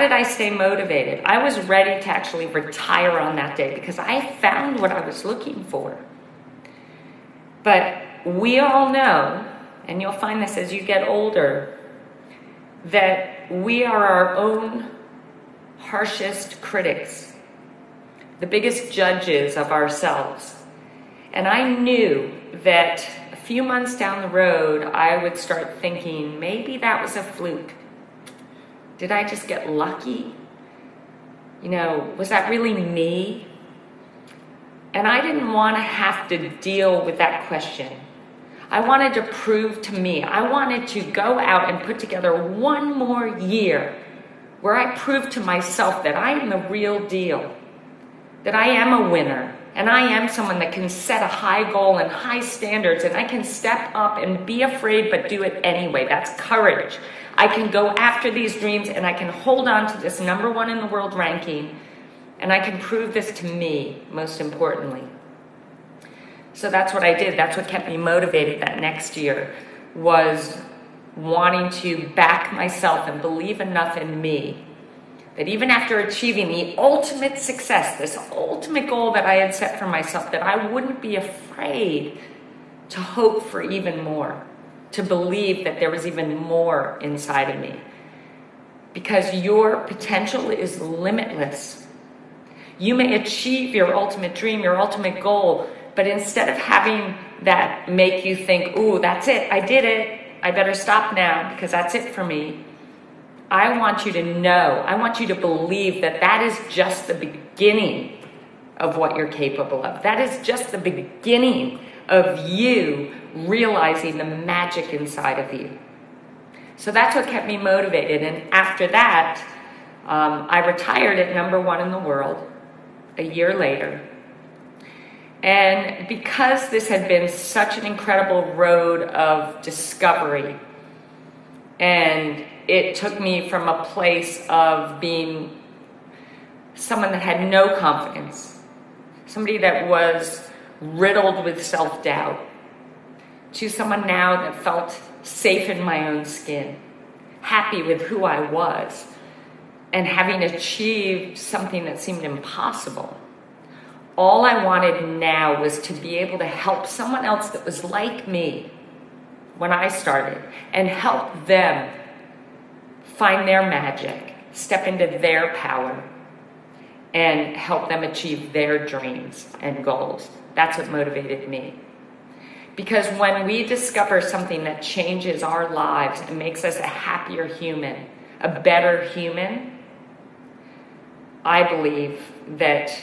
did I stay motivated? I was ready to actually retire on that day because I found what I was looking for. But we all know, and you'll find this as you get older, that we are our own harshest critics, the biggest judges of ourselves. And I knew that a few months down the road, I would start thinking maybe that was a fluke. Did I just get lucky? You know, was that really me? And I didn't want to have to deal with that question. I wanted to prove to me, I wanted to go out and put together one more year where I prove to myself that I am the real deal, that I am a winner, and I am someone that can set a high goal and high standards, and I can step up and be afraid but do it anyway. That's courage. I can go after these dreams and I can hold on to this number one in the world ranking, and I can prove this to me, most importantly. So that's what I did. That's what kept me motivated that next year was wanting to back myself and believe enough in me that even after achieving the ultimate success, this ultimate goal that I had set for myself, that I wouldn't be afraid to hope for even more, to believe that there was even more inside of me. Because your potential is limitless. You may achieve your ultimate dream, your ultimate goal, but instead of having that make you think, ooh, that's it, I did it, I better stop now because that's it for me. I want you to know, I want you to believe that that is just the beginning of what you're capable of. That is just the beginning of you realizing the magic inside of you. So that's what kept me motivated. And after that, um, I retired at number one in the world a year later. And because this had been such an incredible road of discovery, and it took me from a place of being someone that had no confidence, somebody that was riddled with self doubt, to someone now that felt safe in my own skin, happy with who I was, and having achieved something that seemed impossible. All I wanted now was to be able to help someone else that was like me when I started and help them find their magic, step into their power, and help them achieve their dreams and goals. That's what motivated me. Because when we discover something that changes our lives and makes us a happier human, a better human, I believe that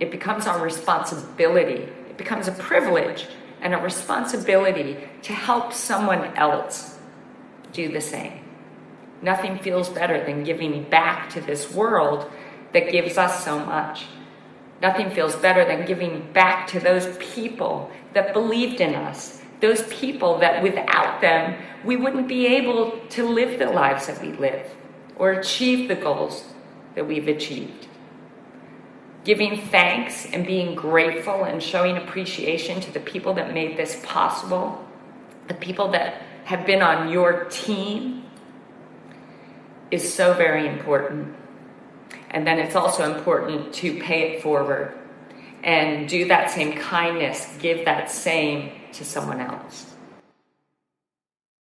it becomes our responsibility. It becomes a privilege and a responsibility to help someone else do the same. Nothing feels better than giving back to this world that gives us so much. Nothing feels better than giving back to those people that believed in us, those people that without them we wouldn't be able to live the lives that we live or achieve the goals that we've achieved giving thanks and being grateful and showing appreciation to the people that made this possible, the people that have been on your team, is so very important. And then it's also important to pay it forward and do that same kindness, give that same to someone else.